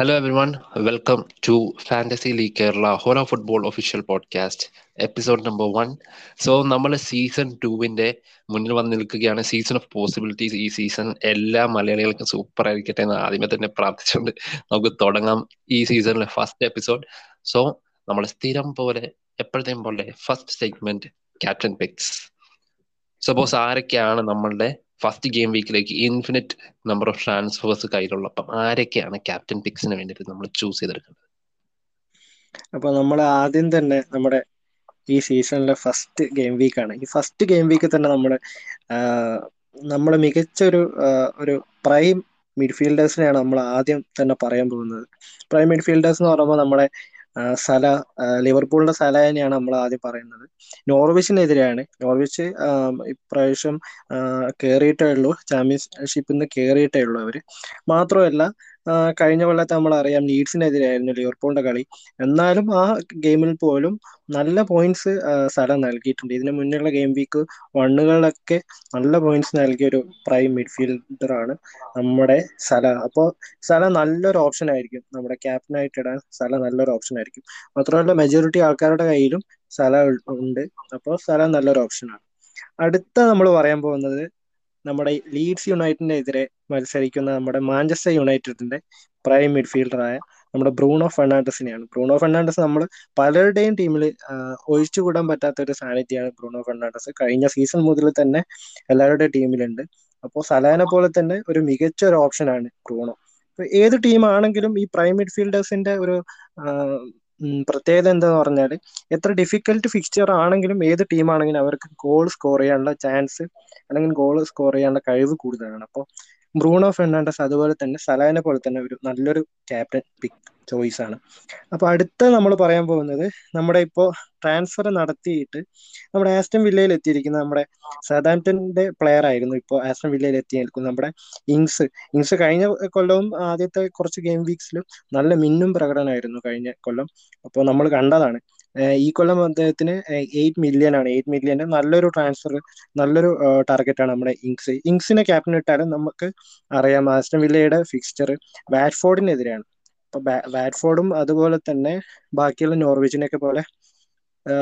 Hello everyone, welcome to Fantasy league Kerala Hora football official podcast episode number one so നമ്മൾ season ടുവിന്റെ മുന്നിൽ വന്ന് നിൽക്കുകയാണ്. Season of possibilities ഈ season എല്ലാ മലയാളികൾക്കും സൂപ്പർ ആയിരിക്കട്ടെ എന്ന് ആദ്യമേ തന്നെ പ്രാർത്ഥിച്ചുകൊണ്ട് നമുക്ക് തുടങ്ങാം ഈ സീസണിലെ ഫസ്റ്റ് എപ്പിസോഡ് സോ നമ്മൾ സ്ഥിരം പോലെ എപ്പോഴത്തെയും പോലെ first segment captain picks suppose ആരൊക്കെയാണ് നമ്മളുടെ ഫസ്റ്റ് ഗെയിം വീക്കിലേക്ക് ഇൻഫിനിറ്റ് നമ്പർ ഓഫ് ട്രാൻസ്ഫേഴ്സ് കയ്യിലുള്ള അപ്പം ആരൊക്കെയാണ് ക്യാപ്റ്റൻ പിക്സിന് വേണ്ടിയിട്ട് നമ്മൾ ചൂസ് ചെയ്തെടുക്കുന്നത് അപ്പൊ നമ്മൾ ആദ്യം തന്നെ നമ്മുടെ ഈ സീസണിലെ ഫസ്റ്റ് ഗെയിം വീക്കാണ് ഈ ഫസ്റ്റ് ഗെയിം വീക്ക് തന്നെ നമ്മൾ നമ്മൾ മികച്ച ഒരു ഒരു പ്രൈം മിഡ്ഫീൽഡേഴ്സിനെയാണ് നമ്മൾ ആദ്യം തന്നെ പറയാൻ പോകുന്നത്. പ്രൈം മിഡ്ഫീൽഡേഴ്സ് എന്ന് പറയുമ്പോൾ നമ്മുടെ സല ലിവർപൂളിന്റെ സല തന്നെയാണ് നമ്മൾ ആദ്യം പറയുന്നത്. നോർവിച്ചിനെതിരെയാണ് നോർവിച്ച് ഇപ്രാവശ്യം കയറിയിട്ടേ ഉള്ളൂ. ചാമ്പ്യൻഷിപ്പിൽ നിന്ന് കയറിയിട്ടേ ഉള്ളൂ അവർ. മാത്രമല്ല കഴിഞ്ഞ കൊല്ലത്തെ നമ്മൾ അറിയാം ലീഡ്സിനെതിരായിരുന്നു ലിവർപൂളിന്റെ കളി. എന്നാലും ആ ഗെയിമിൽ പോലും നല്ല പോയിന്റ്സ് സല നൽകിയിട്ടുണ്ട്. ഇതിനു മുന്നുള്ള ഗെയിം വീക്ക് വണ്ണുകളിലൊക്കെ നല്ല പോയിന്റ്സ് നൽകിയ ഒരു പ്രൈം മിഡ്ഫീൽഡർ ആണ് നമ്മുടെ സല. അപ്പോൾ സല നല്ലൊരു ഓപ്ഷൻ ആയിരിക്കും. നമ്മുടെ ക്യാപ്റ്റനായിട്ട് ഇടാൻ സല നല്ലൊരു ഓപ്ഷൻ ആയിരിക്കും. മാത്രമല്ല മെജോറിറ്റി ആൾക്കാരുടെ കയ്യിലും സല ഉണ്ട്. അപ്പോൾ സല നല്ലൊരു ഓപ്ഷനാണ് അടുത്ത നമ്മൾ പറയാൻ പോകുന്നത് നമ്മുടെ ലീഡ്സ് യുണൈറ്റഡിനെതിരെ മത്സരിക്കുന്ന നമ്മുടെ മാഞ്ചസ്റ്റർ യുണൈറ്റഡിന്റെ പ്രൈം മിഡ്ഫീൽഡറായ നമ്മുടെ ബ്രൂണോ ഫെർണാണ്ടസിനെയാണ് ബ്രൂണോ ഫെർണാണ്ടസ് നമ്മൾ പലരുടെയും ടീമിൽ ഒഴിച്ചുകൂടാൻ പറ്റാത്ത ഒരു സാന്നിധ്യമാണ് ബ്രൂണോ ഫെർണാണ്ടസ് കഴിഞ്ഞ സീസൺ മുതൽ തന്നെ എല്ലാവരുടെയും ടീമിലുണ്ട് അപ്പോൾ സലാന പോലെ തന്നെ ഒരു മികച്ച ഒരു ഓപ്ഷനാണ് ബ്രൂണോ ഏത് ടീമാണെങ്കിലും ഈ പ്രൈം മിഡ്ഫീൽഡേഴ്സിന്റെ ഒരു പ്രത്യേകത എന്താന്ന് പറഞ്ഞാൽ എത്ര ഡിഫിക്കൽട്ട് ഫിക്സ്ചർ ആണെങ്കിലും ഏത് ടീമാണെങ്കിലും അവർക്ക് ഗോൾ സ്കോർ ചെയ്യാനുള്ള ചാൻസ് അല്ലെങ്കിൽ ഗോൾ സ്കോർ ചെയ്യാനുള്ള കഴിവ് കൂടുതലാണ്. അപ്പോൾ ബ്രൂണോ ഫെർണാണ്ടസ് അതുപോലെ തന്നെ സലാനെ പോലെ തന്നെ ഒരു നല്ലൊരു ക്യാപ്റ്റൻ പിക്ക് ചോയ്സ് ആണ്. അപ്പൊ അടുത്ത നമ്മൾ പറയാൻ പോകുന്നത് നമ്മുടെ ഇപ്പോൾ ട്രാൻസ്ഫർ നടത്തിയിട്ട് നമ്മുടെ ആസ്റ്റൺ വില്ലയിൽ എത്തിയിരിക്കുന്ന നമ്മുടെ സദാംപ്ടന്റെ പ്ലെയർ ആയിരുന്നു ഇപ്പോൾ ആസ്റ്റൺ വില്ലയിൽ എത്തി നിൽക്കുന്ന നമ്മുടെ ഇങ്സ് ഇങ്സ് കഴിഞ്ഞ കൊല്ലവും ആദ്യത്തെ കുറച്ച് ഗെയിം വീക്സിലും നല്ല മിന്നും പ്രകടനമായിരുന്നു കഴിഞ്ഞ കൊല്ലം. അപ്പോൾ നമ്മൾ കണ്ടതാണ് ഈ കൊല്ലം അദ്ദേഹത്തിന് എയ്റ്റ് മില്യൺ ആണ്. എയ്റ്റ് മില്യന്റെ നല്ലൊരു ട്രാൻസ്ഫർ നല്ലൊരു ടാർഗറ്റ് ആണ് നമ്മുടെ ഇങ്സ് ഇങ്സിനെ ക്യാപ്റ്റൻ ഇട്ടാലും നമുക്ക് അറിയാം ആസ്റ്റം വില്ലയുടെ ഫിക്സ്ചർ വാറ്റ്ഫോർഡിനെതിരെയാണ് അപ്പൊ വാറ്റ്ഫോർഡും അതുപോലെ തന്നെ ബാക്കിയുള്ള നോർവിച്ചിനെയൊക്കെ പോലെ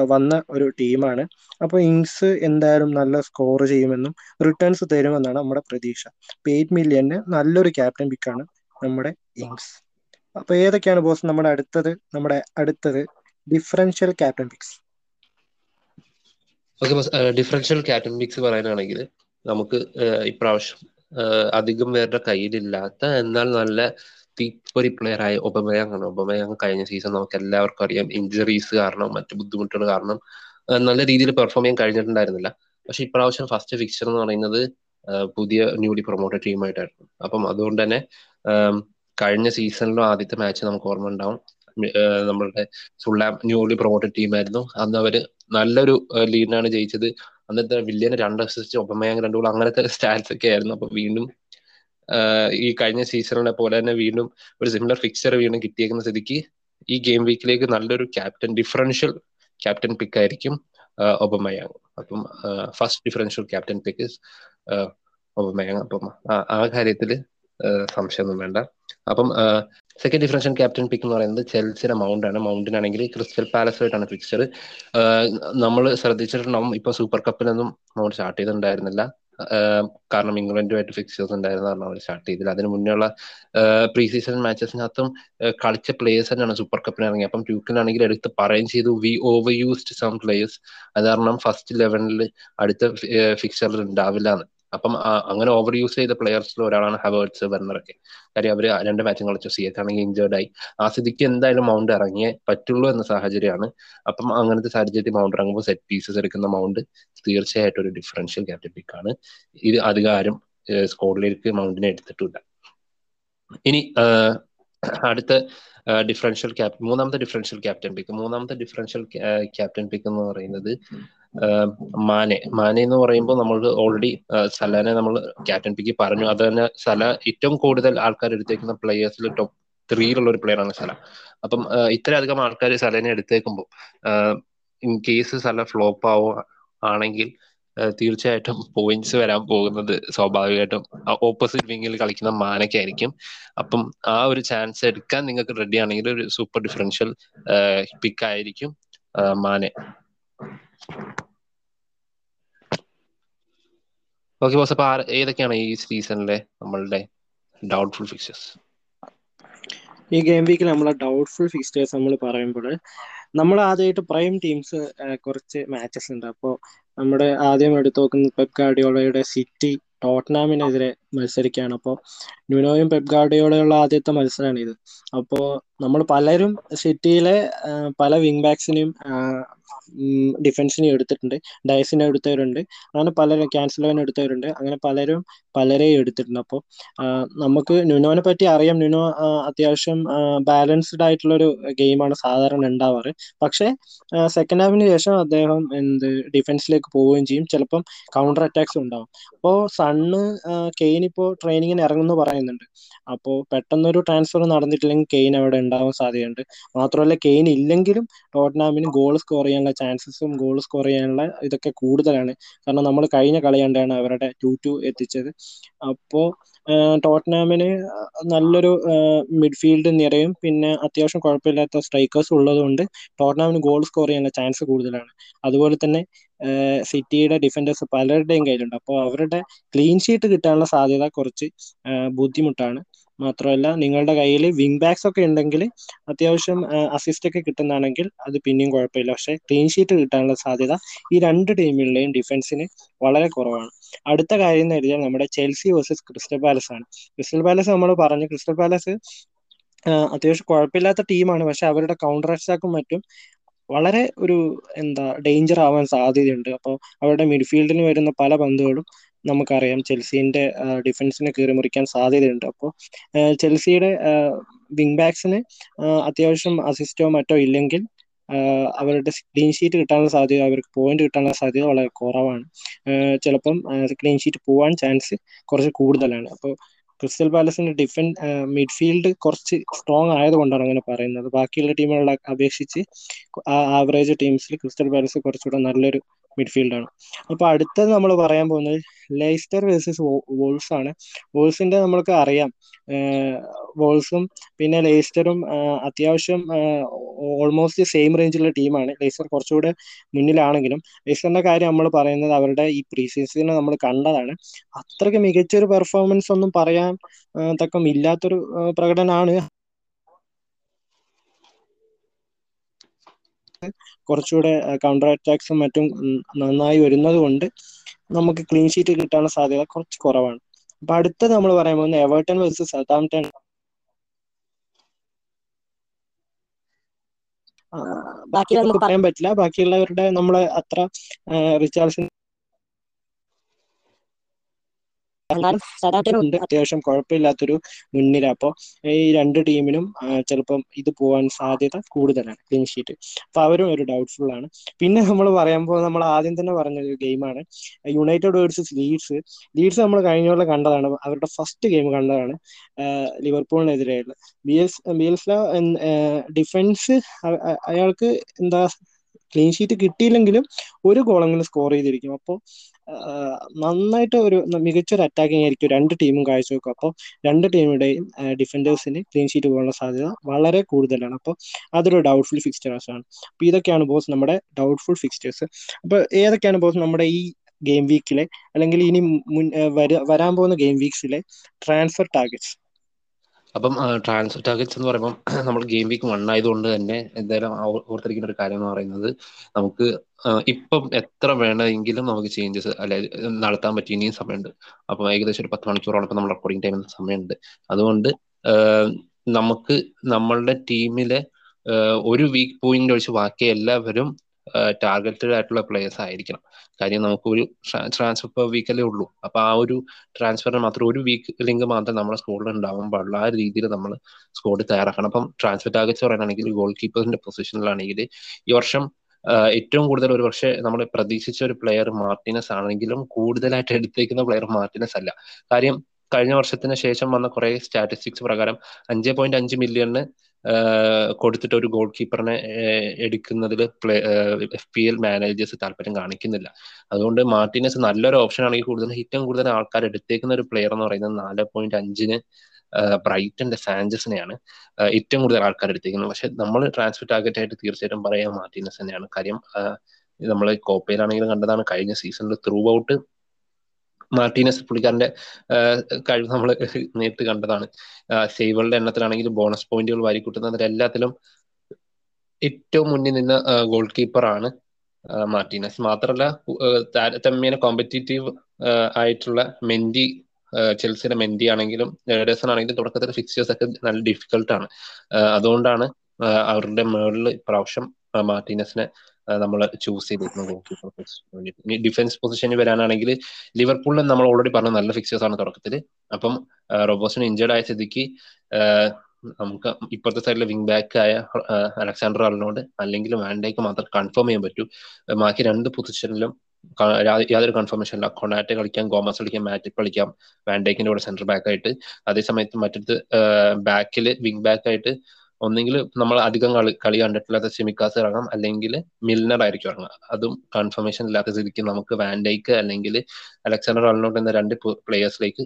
വന്ന ഒരു ടീമാണ്. അപ്പൊ ഇങ്സ് എന്തായാലും നല്ല സ്കോർ ചെയ്യുമെന്നും റിട്ടേൺസ് തരുമെന്നാണ് നമ്മുടെ പ്രതീക്ഷ. അപ്പൊ എയ്റ്റ് മില്യന് നല്ലൊരു ക്യാപ്റ്റൻ പിക്കാണ് നമ്മുടെ ഇങ്സ് അപ്പൊ ഏതൊക്കെയാണ് ബോസ് നമ്മുടെ അടുത്തത് നമ്മുടെ അടുത്തത്? Differential captain picks okay differential captain പറയാനാണെങ്കിൽ നമുക്ക് ഇപ്രാവശ്യം അധികം പേരുടെ കയ്യിലില്ലാത്ത എന്നാൽ നല്ല തീപ്പൊരി പ്ലെയർ ആയ ഒബമയാങ് ആണ്. ഒബമയാങ് കഴിഞ്ഞ സീസൺ നമുക്ക് എല്ലാവർക്കും അറിയാം ഇഞ്ചുറീസ് കാരണം മറ്റു ബുദ്ധിമുട്ടുകൾ കാരണം നല്ല രീതിയിൽ പെർഫോം ചെയ്യാൻ കഴിഞ്ഞിട്ടുണ്ടായിരുന്നില്ല. പക്ഷെ ഇപ്രാവശ്യം ഫസ്റ്റ് ഫിക്ചർ എന്ന് പറയുന്നത് പുതിയ ന്യൂലി പ്രൊമോട്ടഡ് ടീമായിട്ടായിരുന്നു അപ്പം അതുകൊണ്ട് തന്നെ കഴിഞ്ഞ സീസണിലും ആദ്യത്തെ മാച്ച് നമുക്ക് ഓർമ്മ ഉണ്ടാവും. നമ്മളുടെ ഫുള്ളാം ന്യൂലി പ്രൊമോട്ടഡ് ടീമായിരുന്നു അന്ന് അവർ നല്ലൊരു ലീഡിനാണ് ജയിച്ചത്. അന്നത്തെ വില്യന് രണ്ട് അസിസ്റ്റ് ഒപ്പമയാങ് രണ്ടു ഗോൾ അങ്ങനത്തെ സ്റ്റാറ്റ്സ് ഒക്കെ ആയിരുന്നു. അപ്പൊ വീണ്ടും ഈ കഴിഞ്ഞ സീസണിലെ പോലെ തന്നെ വീണ്ടും ഒരു സിമിലർ ഫിക്സർ വീണ്ടും കിട്ടിയേക്കുന്ന സ്ഥിതിക്ക് ഈ ഗെയിം വീക്കിലേക്ക് നല്ലൊരു ക്യാപ്റ്റൻ ഡിഫറൻഷ്യൽ ക്യാപ്റ്റൻ പിക്ക് ആയിരിക്കും ഒബമയാങ്. അപ്പം first differential captain pick Aubameyang. അപ്പം ആ കാര്യത്തിൽ സംശയമൊന്നും വേണ്ട. അപ്പം സെക്കൻഡ് ഡിഫറൻഷ്യൽ ക്യാപ്റ്റൻ പിക്ക് എന്ന് പറയുന്നത് ചെൽസിയുടെ മൗണ്ട് ആണ്. മൗണ്ടിനാണെങ്കിൽ ക്രിസ്റ്റൽ പാലസുമായിട്ടാണ് ഫിക്ചർ നമ്മൾ ശ്രദ്ധിച്ചിട്ടുണ്ടാവും ഇപ്പൊ സൂപ്പർ കപ്പിലൊന്നും നമ്മൾ സ്റ്റാർട്ട് ചെയ്തിട്ടുണ്ടായിരുന്നില്ല. കാരണം ഇംഗ്ലണ്ടുമായിട്ട് ഫിക്സേഴ്സ് ഉണ്ടായിരുന്ന കാരണം അവർ സ്റ്റാർട്ട് ചെയ്തില്ല. അതിന് മുന്നേയുള്ള പ്രീ സീസൺ മാച്ചസിനകത്തും കളിച്ച പ്ലേയേഴ്സ് തന്നെയാണ് സൂപ്പർ കപ്പിന് ഇറങ്ങി അപ്പം ട്യൂക്കിനാണെങ്കിൽ എടുത്ത് പറയുകയും ചെയ്തു we over used some players അത് കാരണം ഫസ്റ്റ് ലെവനിൽ അടുത്ത ഫിക്സറിൽ ഉണ്ടാവില്ല എന്ന്. അപ്പം അങ്ങനെ ഓവർ യൂസ് ചെയ്ത പ്ലെയേഴ്സിൽ ഒരാളാണ് ഹവേർട്സ് വെർണറൊക്കെ കാര്യം അവർ രണ്ട് മാച്ചും കളിച്ചു. സി എച്ച് ആണെങ്കിൽ ഇഞ്ചേർഡ് ആയി. ആ സ്ഥിതിക്ക് എന്തായാലും മൗണ്ട് ഇറങ്ങിയേ പറ്റുള്ളൂ എന്ന സാഹചര്യമാണ്. അപ്പം അങ്ങനത്തെ സാഹചര്യത്തിൽ മൗണ്ട് ഇറങ്ങുമ്പോൾ സെറ്റ് പീസസ് എടുക്കുന്ന മൗണ്ട് തീർച്ചയായിട്ടും ഒരു ഡിഫറൻഷ്യൽ ക്യാപ്റ്റൻ ആണ്. ഇത് അധികാരം സ്കോഡിലേക്ക് മൗണ്ടിനെ എടുത്തിട്ടില്ല. ഇനി അടുത്ത ഡിഫറൻഷ്യൽ ക്യാപ്റ്റൻ മൂന്നാമത്തെ ഡിഫറൻഷ്യൽ ക്യാപ്റ്റൻ പിക്ക് മൂന്നാമത്തെ ഡിഫറൻഷ്യൽ ക്യാപ്റ്റൻ പിക്ക് എന്ന് പറയുന്നത് മാനെ. മാനെ എന്ന് പറയുമ്പോൾ നമ്മൾ ഓൾറെഡി സലാനെ നമ്മൾ ക്യാപ്റ്റൻ പിക്ക് പറഞ്ഞു. അത് തന്നെ സല ഏറ്റവും കൂടുതൽ ആൾക്കാർ എടുത്തേക്കുന്ന പ്ലേയേഴ്സിൽ ടോപ്പ് ത്രീയിലുള്ള ഒരു പ്ലെയർ ആണ് സല. അപ്പം ഇത്രയധികം ആൾക്കാർ സലനെ എടുത്തേക്കുമ്പോൾ ഇൻ കേസ് സല ഫ്ലോപ്പ് ആവോ ആണെങ്കിൽ തീർച്ചയായിട്ടും പോയിന്റ്സ് വരാൻ പോകുന്നത് സ്വാഭാവികമായിട്ടും. ഓപ്പോസിറ്റ് വിങ്ങിൽ കളിക്കുന്ന മാനക്കായിരിക്കും അപ്പം ആ ഒരു ചാൻസ് എടുക്കാൻ നിങ്ങൾക്ക് റെഡി ആണെങ്കിൽ ഒരു സൂപ്പർ ഡിഫറൻഷ്യൽ പിക്ക് ആയിരിക്കും മാനെ. ഓക്കെ ബോസ് അപ്പൊ ഏതൊക്കെയാണ് ഈ സീസണിലെ നമ്മളുടെ ഡൗട്ട്ഫുൾ ഫിക്സേഴ്സ് ഈ ഗെയിം വീക്കിൽ നമ്മളെ ഡൗട്ട്ഫുൾ ഫിക്സ്റ്റേഴ്സ് നമ്മൾ പറയുമ്പോൾ നമ്മൾ ആദ്യമായിട്ട് പ്രൈം ടീംസ് കുറച്ച് മാച്ചസ് ഉണ്ട്. അപ്പോൾ നമ്മുടെ ആദ്യം എടുത്തു നോക്കുന്ന പെപ് ഗാർഡിയോളയുടെ സിറ്റി ടോട്ട്നാമിനെതിരെ മത്സരിക്കുകയാണ്. അപ്പോൾ ന്യൂനോയും പെപ് ഗാർഡിയോളയുള്ള ആദ്യത്തെ മത്സരമാണ് ഇത് അപ്പോൾ നമ്മൾ പലരും സിറ്റിയിലെ പല വിങ് ബാക്സിനെയും ഡിഫൻസിനെയും എടുത്തിട്ടുണ്ട്. ഡയസിനെ എടുത്തവരുണ്ട്. അങ്ങനെ പലരും ക്യാൻസലോനെ എടുത്തവരുണ്ട്. അങ്ങനെ പലരും പലരെയും എടുത്തിട്ടുണ്ട്. അപ്പോൾ നമുക്ക് ന്യൂനോനെ പറ്റി അറിയാം. ന്യൂനോ അത്യാവശ്യം ബാലൻസ്ഡ് ആയിട്ടുള്ള ഒരു ഗെയിമാണ് സാധാരണ ഉണ്ടാവാറ്. പക്ഷേ സെക്കൻഡ് ഹാഫിന് ശേഷം അദ്ദേഹം എന്ത് ഡിഫൻസിലേക്ക് പോവുകയും ചെയ്യും. ചിലപ്പം കൗണ്ടർ അറ്റാക്സ് ഉണ്ടാവും. അപ്പോൾ സണ്ണ് കെയിൻ ഇപ്പോൾ ട്രെയിനിങ്ങിന് ഇറങ്ങുന്നു പറയുന്നുണ്ട്. അപ്പോൾ പെട്ടെന്നൊരു ട്രാൻസ്ഫർ നടന്നിട്ടില്ലെങ്കിൽ കെയിൻ അവിടെ ഉണ്ടാവാൻ സാധ്യതയുണ്ട്. മാത്രമല്ല കെയിൻ ഇല്ലെങ്കിലും ടോട്ട്നാമിന് ഗോൾ സ്കോർ ചെയ്യാനുള്ള ചാൻസസും ഗോൾ സ്കോർ ചെയ്യാനുള്ള ഇതൊക്കെ കൂടുതലാണ്. കാരണം നമ്മൾ കഴിഞ്ഞ കളി കണ്ടാണ് അവരുടെ ടു ടു എത്തിച്ചത്. അപ്പോൾ ടോട്ട്നാമിന് നല്ലൊരു മിഡ്ഫീൽഡ് നിരയും പിന്നെ അത്യാവശ്യം കുഴപ്പമില്ലാത്ത സ്ട്രൈക്കേഴ്സ് ഉള്ളതുകൊണ്ട് ടോട്ടനാമിന് ഗോൾ സ്കോർ ചെയ്യാനുള്ള ചാൻസ് കൂടുതലാണ്. അതുപോലെ തന്നെ സിറ്റിയുടെ ഡിഫൻഡേഴ്സ് പലരുടെയും കയ്യിലുണ്ട്. അപ്പോൾ അവരുടെ ക്ലീൻ ഷീറ്റ് കിട്ടാനുള്ള സാധ്യത കുറച്ച് ബുദ്ധിമുട്ടാണ്. മാത്രമല്ല നിങ്ങളുടെ കയ്യിൽ വിങ് ബാക്സ് ഒക്കെ ഉണ്ടെങ്കിൽ അത്യാവശ്യം അസിസ്റ്റ് ഒക്കെ കിട്ടുന്നതാണെങ്കിൽ അത് പിന്നെയും കുഴപ്പമില്ല. പക്ഷെ ക്ലീൻ ഷീറ്റ് കിട്ടാനുള്ള സാധ്യത ഈ രണ്ട് ടീമുകളുടെയും ഡിഫൻസിന് വളരെ കുറവാണ്. അടുത്ത കാര്യം എന്ന് കരുതിയാൽ നമ്മുടെ ചെൽസി വേഴ്സസ് ക്രിസ്റ്റൽ പാലസ് ആണ്. ക്രിസ്റ്റൽ പാലസ് നമ്മൾ പറഞ്ഞു ക്രിസ്റ്റൽ പാലസ് അത്യാവശ്യം കുഴപ്പമില്ലാത്ത ടീമാണ് പക്ഷെ അവരുടെ കൗണ്ടർ അറ്റാക്കും മറ്റും വളരെ ഒരു എന്താ ഡേഞ്ചർ ആവാൻ സാധ്യതയുണ്ട്. അപ്പോൾ അവരുടെ മിഡ്ഫീൽഡിന് വരുന്ന പല പന്തുകളും നമുക്കറിയാം ചെൽസിന്റെ ഡിഫൻസിനെ കീറി മുറിക്കാൻ സാധ്യതയുണ്ട്. അപ്പോൾ ചെൽസിയുടെ വിങ് ബാക്സിന് അത്യാവശ്യം അസിസ്റ്റോ മറ്റോ ഇല്ലെങ്കിൽ അവരുടെ ക്ലീൻ ഷീറ്റ് കിട്ടാനുള്ള സാധ്യത അവർക്ക് പോയിന്റ് കിട്ടാനുള്ള സാധ്യത വളരെ കുറവാണ്. ചിലപ്പം ക്ലീൻ ഷീറ്റ് പോവാൻ ചാൻസ് കുറച്ച് കൂടുതലാണ്. അപ്പോൾ ക്രിസ്റ്റൽ പാലസിന്റെ ഡിഫൻ മിഡ്ഫീൽഡ് കുറച്ച് സ്ട്രോങ് ആയതുകൊണ്ടാണ് അങ്ങനെ പറയുന്നത്. ബാക്കിയുള്ള ടീമുകളെ അപേക്ഷിച്ച് ആവറേജ് ടീംസിൽ ക്രിസ്റ്റൽ പാലസ് കുറച്ചുകൂടെ നല്ലൊരു മിഡ്ഫീൽഡാണ് അപ്പൊ അടുത്തത് നമ്മൾ പറയാൻ പോകുന്നത് ലെയ്സ്റ്റർ വേഴ്സസ് വോൾസ് ആണ്. വോൾസിന്റെ നമ്മൾക്ക് അറിയാം വോൾസും പിന്നെ ലേസ്റ്ററും അത്യാവശ്യം ഓൾമോസ്റ്റ് സെയിം റേഞ്ചിലുള്ള ടീമാണ് ലേസ്റ്റർ കുറച്ചുകൂടെ മുന്നിലാണെങ്കിലും ലേസ്റ്ററിന്റെ കാര്യം നമ്മൾ പറയുന്നത് അവരുടെ ഈ പ്രീ സീസണിൽ നമ്മൾ കണ്ടതാണ്. അത്രയ്ക്ക് മികച്ചൊരു പെർഫോമൻസ് ഒന്നും പറയാൻ തക്കം ഇല്ലാത്തൊരു പ്രകടനമാണ് കുറച്ചുകൂടെ കൗണ്ടർ അറ്റാക്സും മറ്റും നന്നായി വരുന്നത് കൊണ്ട് നമുക്ക് ക്ലീൻ ഷീറ്റ് കിട്ടാനുള്ള സാധ്യത കുറച്ച് കുറവാണ്. അപ്പൊ അടുത്തത് നമ്മൾ പറയാൻ പോകുന്നത് എവേർട്ടൺ വേഴ്സസ് സതാംപ്ടൺ നമുക്ക് പറയാൻ പറ്റില്ല. ബാക്കിയുള്ളവരുടെ നമ്മളെ അത്ര റിച്ചാർഡ്സ് എന്നാലും സദാത്തിനുണ്ട് അത്യാവശ്യം കുഴപ്പമില്ലാത്തൊരു മുന്നില അപ്പോൾ ഈ രണ്ട് ടീമിനും ചിലപ്പം ഇത് പോകാൻ സാധ്യത കൂടുതലാണ് ക്ലീൻ ഷീറ്റ് അപ്പൊ അവരും ഒരു ഡൗട്ട്ഫുൾ ആണ്. പിന്നെ നമ്മൾ പറയാൻ പറയുമ്പോൾ നമ്മൾ ആദ്യം തന്നെ പറഞ്ഞ ഒരു ഗെയിമാണ് യുണൈറ്റഡ് വേഴ്സസ് ലീഡ്സ് ലീഡ്സ് നമ്മൾ കഴിഞ്ഞ പോലെ കണ്ടതാണ്. അവരുടെ ഫസ്റ്റ് ഗെയിം കണ്ടതാണ്. ലിവർപൂളിനെതിരെയുള്ള B S B S defence അയാൾക്ക് എന്താ ക്ലീൻ ഷീറ്റ് കിട്ടിയില്ലെങ്കിലും ഒരു ഗോളെങ്കിലും സ്കോർ ചെയ്തിരിക്കും. അപ്പോൾ നന്നായിട്ട് ഒരു മികച്ചൊരു അറ്റാക്കിംഗ് ആയിരിക്കും രണ്ട് ടീമും കാഴ്ചവെക്കും. അപ്പോൾ രണ്ട് ടീമുടെയും ഡിഫൻഡേഴ്സിന് ക്ലീൻ ഷീറ്റ് പോകാനുള്ള സാധ്യത വളരെ കൂടുതലാണ്. അപ്പോൾ അതൊരു ഡൗട്ട്ഫുൾ ഫിക്സ്റ്റേഴ്സ് ആണ്. അപ്പോൾ ഇതൊക്കെയാണ് ബോസ് നമ്മുടെ ഡൗട്ട്ഫുൾ ഫിക്സ്റ്റേഴ്സ് അപ്പോൾ ഏതൊക്കെയാണ് ബോസ് നമ്മുടെ ഈ ഗെയിം വീക്കിലെ അല്ലെങ്കിൽ ഇനി മുൻ വരാൻ പോകുന്ന ഗെയിം വീക്സിലെ ട്രാൻസ്ഫർ ടാർഗറ്റ്സ് അപ്പം ട്രാൻസ്ഫർ ടാർഗറ്റ്സ് എന്ന് പറയുമ്പോൾ നമ്മൾ ഗെയിം വീക്ക് വൺ ആയതുകൊണ്ട് തന്നെ എന്തായാലും ഓർത്തിരിക്കുന്ന ഒരു കാര്യം എന്ന് പറയുന്നത് നമുക്ക് ഇപ്പം എത്ര വേണമെങ്കിലും നമുക്ക് ചേഞ്ചസ് അല്ലെ നടത്താൻ പറ്റി ഇനിയും സമയമുണ്ട്. അപ്പം ഏകദേശം ഒരു പത്ത് മണിക്കൂറോളം ഇപ്പം നമ്മൾ റെക്കോർഡിംഗ് ടൈമിന് സമയമുണ്ട്. അതുകൊണ്ട് നമുക്ക് നമ്മളുടെ ടീമിലെ ഒരു വീക്ക് പോയിന്റ് ഒഴിച്ച് ബാക്കി എല്ലാവരും ടാർഗറ്റഡ് ആയിട്ടുള്ള പ്ലേയേഴ്സ് ആയിരിക്കണം. കാര്യം നമുക്ക് ഒരു ട്രാൻസ്ഫർ പെർ വീക്കല്ലേ ഉള്ളൂ. അപ്പൊ ആ ഒരു ട്രാൻസ്ഫറിന് മാത്രം ഒരു വീക്ക് ലിങ്ക് മാത്രം നമ്മുടെ സ്കോഡിൽ ഉണ്ടാവാൻ പാടുള്ളൂ ആ രീതിയിൽ നമ്മൾ സ്കോഡ് തയ്യാറാക്കണം. അപ്പം ട്രാൻസ്ഫർ ടാർഗറ്റ്സ് പറയാനാണെങ്കിൽ ഗോൾ കീപ്പേഴ്സിന്റെ പൊസിഷനിലാണെങ്കിൽ ഈ വർഷം ഏറ്റവും കൂടുതൽ ഒരു പക്ഷേ നമ്മൾ പ്രതീക്ഷിച്ച ഒരു പ്ലെയർ മാർട്ടിനസ് ആണെങ്കിലും കൂടുതലായിട്ട് എടുത്തേക്കുന്ന പ്ലെയർ മാർട്ടിനസ് അല്ല. കാര്യം കഴിഞ്ഞ വർഷത്തിന് ശേഷം വന്ന കുറെ സ്റ്റാറ്റിസ്റ്റിക്സ് പ്രകാരം അഞ്ച് പോയിന്റ് അഞ്ച് കൊടുത്തിട്ട് ഒരു ഗോൾ കീപ്പറിനെ എടുക്കുന്നതിൽ play F P L managers താല്പര്യം കാണിക്കുന്നില്ല. അതുകൊണ്ട് മാർട്ടിനസ് നല്ലൊരു ഓപ്ഷൻ ആണെങ്കിൽ കൂടുതൽ ഏറ്റവും കൂടുതൽ ആൾക്കാർ എടുത്തേക്കുന്ന ഒരു പ്ലെയർ എന്ന് പറയുന്നത് നാല് പോയിന്റ് അഞ്ചിന് ബ്രൈറ്റന്റെ സാഞ്ചസിനെയാണ് ഏറ്റവും കൂടുതൽ ആൾക്കാർ എടുത്തേക്കുന്നത്. പക്ഷെ നമ്മൾ ട്രാൻസ്ഫർ ടാർഗറ്റ് ആയിട്ട് തീർച്ചയായിട്ടും പറയാം മാർട്ടിനസ് തന്നെയാണ്. കാര്യം നമ്മൾ കോപ്പയിലാണെങ്കിലും കണ്ടതാണ് കഴിഞ്ഞ സീസണിൽ ത്രൂ ഔട്ട് മാർട്ടീനസ് പുള്ളിക്കാരന്റെ കഴിവ് നമ്മൾ നേരിട്ട് കണ്ടതാണ്. സേവുകളുടെ എണ്ണത്തിലാണെങ്കിലും ബോണസ് പോയിന്റുകൾ വാരിക്കൂട്ടുന്നതിൽ എല്ലാത്തിലും ഏറ്റവും മുന്നിൽ നിന്ന ഗോൾ കീപ്പറാണ് മാർട്ടീനസ്. മാത്രമല്ല താരതമ്യേന കോമ്പറ്റീറ്റീവ് ആയിട്ടുള്ള മെന്റി ചെൽസിയുടെ മെന്റി ആണെങ്കിലും എഡേഴ്സൺ ആണെങ്കിലും തുടക്കത്തിൽ ഫിക്സേഴ്സ് ഒക്കെ നല്ല ഡിഫിക്കൽട്ടാണ് അതുകൊണ്ടാണ് അവരുടെ മേളിൽ ഇപ്രാവശ്യം മാർട്ടീനസിനെ നമ്മൾ ചൂസ് ചെയ്തിരിക്കുന്നത് ഗോൾ കീപ്പർ ഇനി ഡിഫൻസ് പൊസിഷനിൽ വരാനാണെങ്കിൽ ലിവർപൂളിൽ നമ്മൾ ഓൾറെഡി പറഞ്ഞ നല്ല ഫിക്സേഴ്സ് ആണ് തുടക്കത്തിൽ അപ്പം റോബോസിന് ഇഞ്ചേർഡ് ആയ സ്ഥിതിക്ക് നമുക്ക് ഇപ്പോഴത്തെ സൈഡിലെ വിങ് ബാക്ക് ആയ അലക്സാണ്ടർ അറിനോട് അല്ലെങ്കിൽ വാൻഡേക്ക് മാത്രം കൺഫേം ചെയ്യാൻ പറ്റൂ. ബാക്കി രണ്ട് പൊസിഷനിലും യാതൊരു കൺഫർമേഷൻ ഇല്ല. കൊണാറ്റെ കളിക്കാം ഗോമസ് കളിക്കാം മാറ്റിക് കളിക്കാം വാൻഡേക്കിന്റെ കൂടെ സെന്റർ ബാക്ക് ആയിട്ട്. അതേസമയത്ത് മറ്റടുത്ത് ബാക്കിൽ വിങ് ബാക്ക് ആയിട്ട് ഒന്നെങ്കിൽ നമ്മൾ അധികം കളി കളി കണ്ടിട്ടില്ലാത്ത സെമിക്കാസ് ഇറങ്ങാം അല്ലെങ്കിൽ മിൽനർ ആയിരിക്കും ഇറങ്ങാം അതും കൺഫർമേഷൻ ഇല്ലാത്ത സ്ഥിതിക്ക് നമുക്ക് വാൻഡൈക്ക് അല്ലെങ്കിൽ അലക്സാണ്ടർ അൾനോട്ട് എന്ന രണ്ട് പ്ലേയേഴ്സിലേക്ക്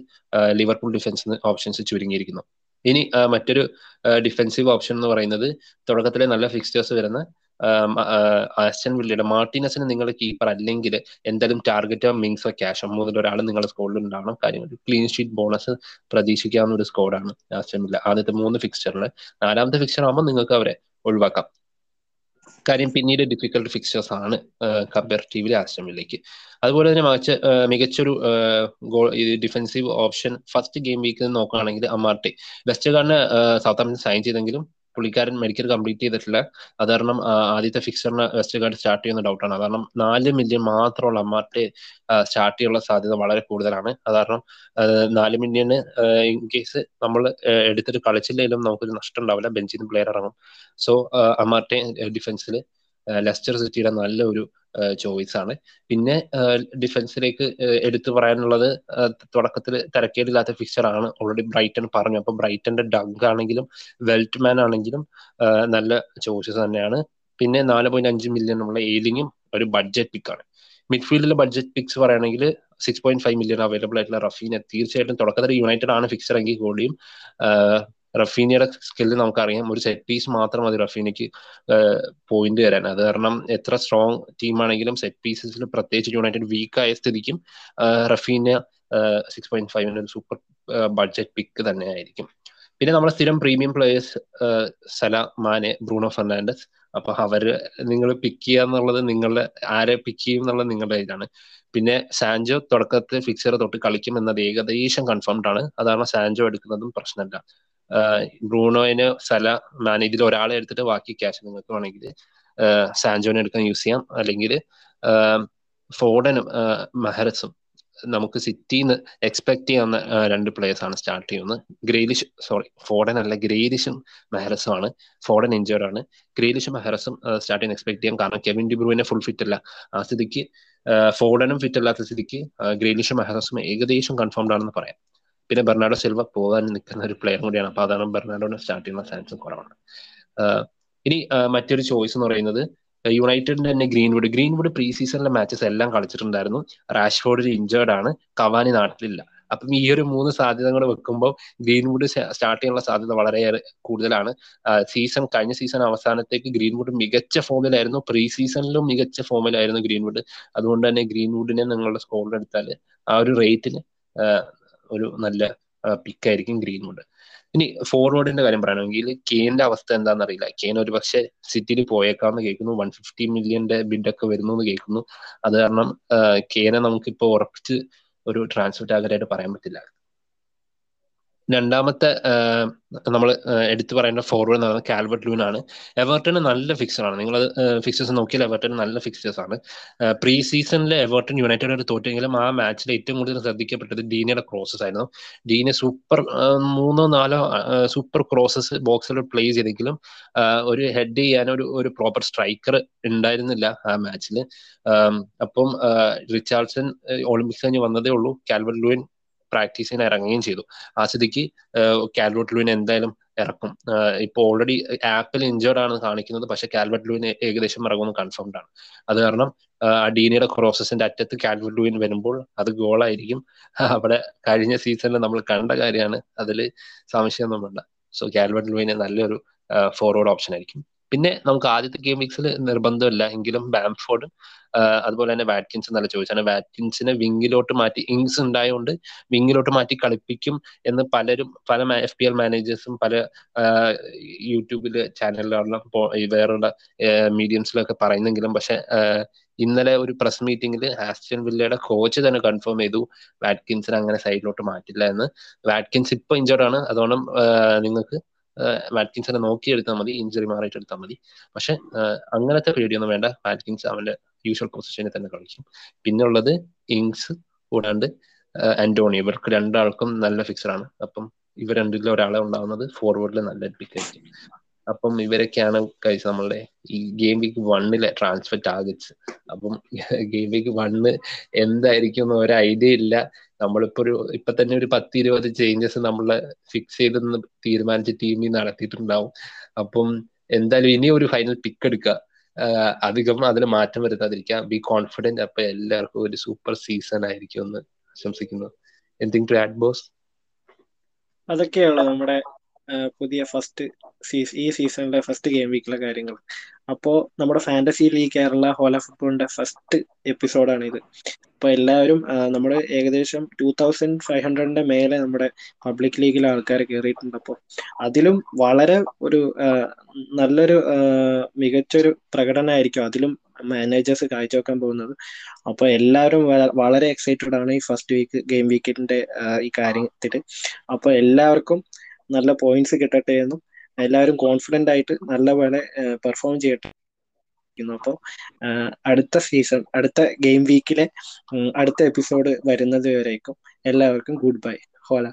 ലിവർപൂൾ ഡിഫൻസ് ഓപ്ഷൻസ് ചുരുങ്ങിയിരിക്കുന്നു. ഇനി മറ്റൊരു ഡിഫൻസീവ് ഓപ്ഷൻ എന്ന് പറയുന്നത് തുടക്കത്തിലെ നല്ല ഫിക്സ്റ്റേഴ്സ് വരുന്ന ആസ്റ്റൻ വില്ലയുടെ മാർട്ടിനസിന് നിങ്ങൾ കീപ്പർ അല്ലെങ്കിൽ എന്തായാലും മിങ്സ് മിങ്സോ ക്യാഷ് മൂന്നിൽ ഒരാൾ നിങ്ങളുടെ സ്കോഡിൽ ഉണ്ടാവണം. കാര്യങ്ങൾ. ക്ലീൻ ഷീറ്റ് ബോണസ് പ്രതീക്ഷിക്കാവുന്ന ഒരു സ്കോഡാണ് ആസ്റ്റൻ വില്ല. ആദ്യത്തെ മൂന്ന് ഫിക്സ്ചറിൽ നാലാമത്തെ ഫിക്സ്ചർ ആകുമ്പോൾ നിങ്ങൾക്ക് അവരെ ഒഴിവാക്കാം. കാര്യം പിന്നീട് ഡിഫിക്കൽട്ട് ഫിക്സേഴ്സ് ആണ് കമ്പാരിറ്റീവ്ലി ആശ്രമിലേക്ക് അതുപോലെ തന്നെ മികച്ച മികച്ചൊരു goal defensive option first game week നോക്കുകയാണെങ്കിൽ വെസ്റ്റ് വെസ്റ്റർഗാർഡിന് സൗത്ത് സൈൻ ചെയ്തെങ്കിലും പുള്ളിക്കാരൻ മെഡിക്കൽ കംപ്ലീറ്റ് ചെയ്തിട്ടില്ല. അത് കാരണം ആദ്യത്തെ ഫിക്സറിന് വെസ്റ്റർഗാർഡ് സ്റ്റാർട്ട് ചെയ്യുന്ന ഡൗട്ടാണ് കാരണം നാല് മില്യൺ മാത്രമുള്ള അമ്മാർട്ട് സ്റ്റാർട്ട് ചെയ്യാനുള്ള സാധ്യത വളരെ കൂടുതലാണ്. അത് കാരണം നാല് മില്യണ് ഇൻ കേസ് നമ്മൾ എടുത്തിട്ട് കളിച്ചില്ലെങ്കിലും നമുക്കൊരു നഷ്ടം ഉണ്ടാവില്ല. ബെഞ്ചിൽ നിന്ന് പ്ലെയർ ഇറങ്ങും സോ അമ്മാർട്ടെ ഡിഫൻസിൽ ലെസ്റ്റർ സിറ്റിയുടെ നല്ല ഒരു ചോയ്സ് ആണ് പിന്നെ ഡിഫൻസിലേക്ക് എടുത്തു പറയാനുള്ളത് തുടക്കത്തിൽ തിരക്കേടില്ലാത്ത ഫിക്ചർ ആണ് ഓൾറെഡി ബ്രൈറ്റൺ പറഞ്ഞു. അപ്പൊ ബ്രൈറ്റന്റെ ഡഗ് ആണെങ്കിലും വെൽറ്റ്മാൻ ആണെങ്കിലും നല്ല ചോയ്സസ് തന്നെയാണ്. പിന്നെ നാല് പോയിന്റ് അഞ്ച് മില്യൺ ഉള്ള ഏലിങ്ങും ഒരു ബഡ്ജറ്റ് പിക്കാണ് മിഡ്ഫീൽഡിലെ ബഡ്ജറ്റ് പിക്സ് പറയുകയാണെങ്കിൽ six point five million available ആയിട്ടുള്ള റഫീനെ തീർച്ചയായിട്ടും തുടക്കത്തിൽ യുണൈറ്റഡ് ആണ് ഫിക്സർ എങ്കിൽ കൂടിയും റഫീനിയുടെ സ്കില്ല് നമുക്കറിയാം. ഒരു സെറ്റ് പീസ് മാത്രം മതി റഫീനയ്ക്ക് പോയിന്റ് തരാൻ. അത് കാരണം എത്ര സ്ട്രോങ് ടീമാണെങ്കിലും സെറ്റ് പീസസിൽ പ്രത്യേകിച്ച് യുണൈറ്റഡ് വീക്ക് ആയ സ്ഥിതിക്കും റഫീന സിക്സ് പോയിന്റ് ഫൈവിന് സൂപ്പർ ബഡ്ജറ്റ് പിക്ക് തന്നെ ആയിരിക്കും. പിന്നെ നമ്മുടെ സ്ഥിരം premium players Salah Mane Bruno Fernandes. അപ്പൊ അവർ നിങ്ങൾ പിക്ക് ചെയ്യുക എന്നുള്ളത് നിങ്ങളുടെ ആരെ പിക്ക് ചെയ്യും എന്നുള്ളത് നിങ്ങളുടെ ഇതാണ്. പിന്നെ സാൻജോ തുടക്കത്തിൽ ഫിക്സർ തൊട്ട് കളിക്കും എന്നത് ഏകദേശം കൺഫേംഡ് ആണ്. അതാണ് സാൻജോ എടുക്കുന്നതും പ്രശ്നമല്ല. ബ്രൂണോയിന് സല മാനേജിൽ ഒരാളെ എടുത്തിട്ട് ബാക്കി ക്യാഷ് നിങ്ങൾക്ക് വേണമെങ്കിൽ സാൻജോനെ എടുക്കാൻ യൂസ് ചെയ്യാം. അല്ലെങ്കിൽ ഫോർഡനും മെഹറസും നമുക്ക് സിറ്റിന്ന് എക്സ്പെക്ട് ചെയ്യാവുന്ന രണ്ട് പ്ലേയേഴ്സ് ആണ് സ്റ്റാർട്ട് ചെയ്യുന്നത്. ഗ്രേലിഷ് സോറി ഫോർഡൻ അല്ല ഗ്രേലിഷും മെഹറസും ആണ്. ഫോർഡൻ ഇഞ്ചേർഡ് ആണ്. ഗ്രേലിഷും മെഹറസും സ്റ്റാർട്ട് ചെയ്യാൻ എക്സ്പെക്ട് ചെയ്യാം. കാരണം കെവിൻ ഡിബ്രൂവിനെ ഫുൾ ഫിറ്റ് അല്ല. ആ സ്ഥിതിക്ക് ഫോഡനും ഫിറ്റ് അല്ലാത്ത സ്ഥിതിക്ക് ഗ്രേലിഷും മെഹറസും ഏകദേശം കൺഫേംഡ് ആണെന്ന് പറയാം. പിന്നെ ബെർണാഡോ സിൽവ പോകാൻ നിൽക്കുന്ന ഒരു പ്ലെയർ കൂടിയാണ്. അപ്പൊ അതാണ് ബെർണാഡോനെ സ്റ്റാർട്ട് ചെയ്യുന്ന ചാൻസും കുറവാണ്. ഇനി മറ്റൊരു ചോയ്സ് എന്ന് പറയുന്നത് യുണൈറ്റഡിന്റെ തന്നെ ഗ്രീൻവുഡ് ഗ്രീൻവുഡ് പ്രീ സീസണിലെ മാച്ചസ് എല്ലാം കളിച്ചിട്ടുണ്ടായിരുന്നു. റാഷ്ഫോർഡ് ഇഞ്ചേർഡ് ആണ്. കവാനി നാട്ടിലില്ല. അപ്പം ഈ ഒരു മൂന്ന് സാധ്യത കൂടെ വെക്കുമ്പോൾ ഗ്രീൻവുഡ് സ്റ്റാർട്ട് ചെയ്യാനുള്ള സാധ്യത വളരെയേറെ കൂടുതലാണ്. സീസൺ കഴിഞ്ഞ സീസൺ അവസാനത്തേക്ക് ഗ്രീൻവുഡ് മികച്ച ഫോമിലായിരുന്നു പ്രീ സീസണിലും മികച്ച ഫോമിലായിരുന്നു ഗ്രീൻവുഡ് അതുകൊണ്ട് തന്നെ ഗ്രീൻവുഡിനെ നിങ്ങളുടെ സ്കോറിൽ എടുത്താൽ ആ ഒരു റേറ്റിന് ഒരു നല്ല പിക്കായിരിക്കും ഗ്രീൻവുഡ്. ഇനി ഫോർവേഡിന്റെ കാര്യം പറയുകയാണെങ്കിൽ കെയിന്റെ അവസ്ഥ എന്താണെന്ന് അറിയില്ല. കെയിൻ ഒരു പക്ഷെ സിറ്റിയിൽ പോയേക്കാന്ന് കേൾക്കുന്നു. വൺ ഫിഫ്റ്റി മില്യന്റെ ബിഡൊക്കെ വരുന്നു എന്ന് കേൾക്കുന്നു. അത് കാരണം കെയിനെ നമുക്കിപ്പോ ഉറപ്പിച്ച് ഒരു ട്രാൻസ്ഫർ ടാർഗറ്റായിട്ട് പറയാൻ പറ്റില്ല. രണ്ടാമത്തെ നമ്മൾ എടുത്തു പറയേണ്ട ഫോർവേഡ് എന്ന് പറയുന്നത് കാൽവർട്ട് ലൂൺ ആണ്. എവർട്ടൺ നല്ല ഫിക്സറാണ് നിങ്ങൾ ഫിക്സേഴ്സ് നോക്കിയാൽ എവർട്ടൺ നല്ല ഫിക്സേഴ്സ് ആണ്. പ്രീ സീസണിൽ എവർട്ടൺ യുണൈറ്റഡ് ഒരു തോറ്റെങ്കിലും ആ മാച്ചിൽ ഏറ്റവും കൂടുതൽ ശ്രദ്ധിക്കപ്പെട്ടത് ഡീനയുടെ ക്രോസസ് ആയിരുന്നു. ഡീന സൂപ്പർ മൂന്നോ നാലോ സൂപ്പർ ക്രോസസ് ബോക്സിൽ പ്ലേ ചെയ്തെങ്കിലും ഒരു ഹെഡ് ചെയ്യാൻ ഒരു ഒരു പ്രോപ്പർ സ്ട്രൈക്കർ ഉണ്ടായിരുന്നില്ല ആ മാച്ചിൽ അപ്പം റിച്ചാർഡ്സൺ ഒളിമ്പിക്സ് കഴിഞ്ഞ് വന്നതേ ഉള്ളൂ. കാൽവർട്ട് ലൂയിൻ പ്രാക്ടീസിന് ഇറങ്ങുകയും ചെയ്തു. ആ സ്ഥിതിക്ക് കാൽവർട്ട് ലൂയിൻ എന്തായാലും ഇറക്കും. ഇപ്പൊ ഓൾറെഡി ആപ്പിൽ ഇഞ്ചേർഡ് ആണ് കാണിക്കുന്നത്. പക്ഷെ കാൽവർട്ട് ലൂയിൻ ഏകദേശം ഇറങ്ങുമെന്ന് കൺഫേംഡ് ആണ്. അത് കാരണം ഡീനിയുടെ ക്രോസസിന്റെ അറ്റത്ത് കാൽവർട്ട് ലൂയിൻ വരുമ്പോൾ അത് ഗോളായിരിക്കും അവിടെ കഴിഞ്ഞ സീസണിൽ നമ്മൾ കണ്ട കാര്യമാണ്. അതിൽ സംശയമൊന്നും വേണ്ട സോ കാൽവർട്ട് ലൂയിന് നല്ലൊരു ഫോർവേഡ് ഓപ്ഷൻ ആയിരിക്കും. പിന്നെ നമുക്ക് ആദ്യത്തെ ഗെയിം വീക്സിൽ നിർബന്ധമില്ല. എങ്കിലും ബാംഫോർഡ് അതുപോലെ തന്നെ വാറ്റ്കിൻസ് നല്ല ചോദിച്ചാണ് വാറ്റ്കിൻസിനെ വിങ്ങിലോട്ട് മാറ്റി ഇങ്സ് ഉണ്ടായതുകൊണ്ട് വിങ്ങിലോട്ട് മാറ്റി കളിപ്പിക്കും എന്ന് പലരും പല എഫ് പി എൽ മാനേജേഴ്സും പല യൂട്യൂബിൽ ചാനലുകളിലും വേറെയുള്ള മീഡിയംസിലൊക്കെ പറയുന്നെങ്കിലും പക്ഷെ ഇന്നലെ ഒരു പ്രസ് മീറ്റിംഗിൽ ആസ്റ്റൻ വില്ലയുടെ കോച്ച് തന്നെ കൺഫേം ചെയ്തു വാറ്റ്കിൻസിനെ അങ്ങനെ സൈഡിലോട്ട് മാറ്റില്ല എന്ന്. വാറ്റ്കിൻസ് ഇപ്പൊ ഇഞ്ചേർഡ് ആണ്. അതുകൊണ്ട് നിങ്ങൾക്ക് വാറ്റ്കിൻസിനെ നോക്കിയെടുത്താൽ മതി ഇഞ്ചുറി മാറിയിട്ട് എടുത്താൽ മതി. പക്ഷെ അങ്ങനത്തെ പേടിയൊന്നും വേണ്ട. വാറ്റ്കിൻസ് അവന്റെ യൂഷ്വൽ പൊസിഷനിൽ തന്നെ കളിക്കും. പിന്നെ ഉള്ളത് ഇങ്സ് കൂടാണ്ട് ആന്റോണി ഇവർക്ക് രണ്ടാൾക്കും നല്ല ഫിക്സറാണ് അപ്പം ഇവർ രണ്ടിലും ഒരാളെ ഉണ്ടാവുന്നത് ഫോർവേഡിൽ നല്ല പിക്കായിരിക്കും അപ്പം ഇവരൊക്കെയാണ് കഴിച്ച് നമ്മളുടെ ഈ ഗെയിം വീക്ക് വണ്ണിലെ ട്രാൻസ്ഫർ ടാർഗറ്റ്സ് അപ്പം ഗെയിം വീക്ക് വണ്ണ് എന്തായിരിക്കും എന്ന് ഒരു ഐഡിയ ഇല്ല. നമ്മളിപ്പോ ഒരു ഇപ്പൊ തന്നെ ഒരു പത്ത് ഇരുപത് ചേഞ്ചസ് നമ്മൾ ഫിക്സ് ചെയ്ത് തീരുമാനിച്ച ടീമിൽ നടത്തിയിട്ടുണ്ടാവും. അപ്പം എന്തായാലും ഇനി ഒരു ഫൈനൽ പിക്ക് എടുക്കുക അധികം അതിൽ മാറ്റം വരുത്താതിരിക്കാം. ബി കോൺഫിഡന്റ് അപ്പൊ എല്ലാവർക്കും ഒരു സൂപ്പർ സീസൺ ആയിരിക്കും എന്ന് ആശംസിക്കുന്നു എന്തിങ് ടു ആഡ് ബോസ് അതൊക്കെയാണ് നമ്മുടെ പുതിയ ഫസ്റ്റ് ഈ സീസണിലെ ഫസ്റ്റ് ഗെയിം വീക്കിലെ കാര്യങ്ങൾ അപ്പോൾ നമ്മുടെ ഫാന്റസി ലീഗ് കേരള ഹോല ഫുട്ബോളിന്റെ ഫസ്റ്റ് എപ്പിസോഡാണ് ഇത്. അപ്പോൾ എല്ലാവരും നമ്മുടെ ഏകദേശം ടൂ തൗസൻഡ് ഫൈവ് ഹൺഡ്രഡിന്റെ മേലെ നമ്മുടെ പബ്ലിക് ലീഗിലെ ആൾക്കാർ കയറിയിട്ടുണ്ട് അപ്പോൾ അതിലും വളരെ ഒരു നല്ലൊരു മികച്ചൊരു പ്രകടനമായിരിക്കും അതിലും മാനേജേഴ്സ് കാഴ്ചവെക്കാൻ പോകുന്നത്. അപ്പോൾ എല്ലാവരും വളരെ എക്സൈറ്റഡ് ആണ് ഈ ഫസ്റ്റ് വീക്ക് ഗെയിം വീക്കിന്റെ ഈ കാര്യത്തിൽ അപ്പോൾ എല്ലാവർക്കും നല്ല പോയിന്റ്സ് കിട്ടട്ടെ എന്നും എല്ലാവരും കോൺഫിഡന്റ് ആയിട്ട് നല്ലപോലെ പെർഫോം ചെയ്യട്ടെ അപ്പോൾ അടുത്ത സീസൺ അടുത്ത ഗെയിം വീക്കിലെ അടുത്ത എപ്പിസോഡ് വരുന്നത് വരേക്കും. എല്ലാവർക്കും ഗുഡ് ബൈ ഹോല.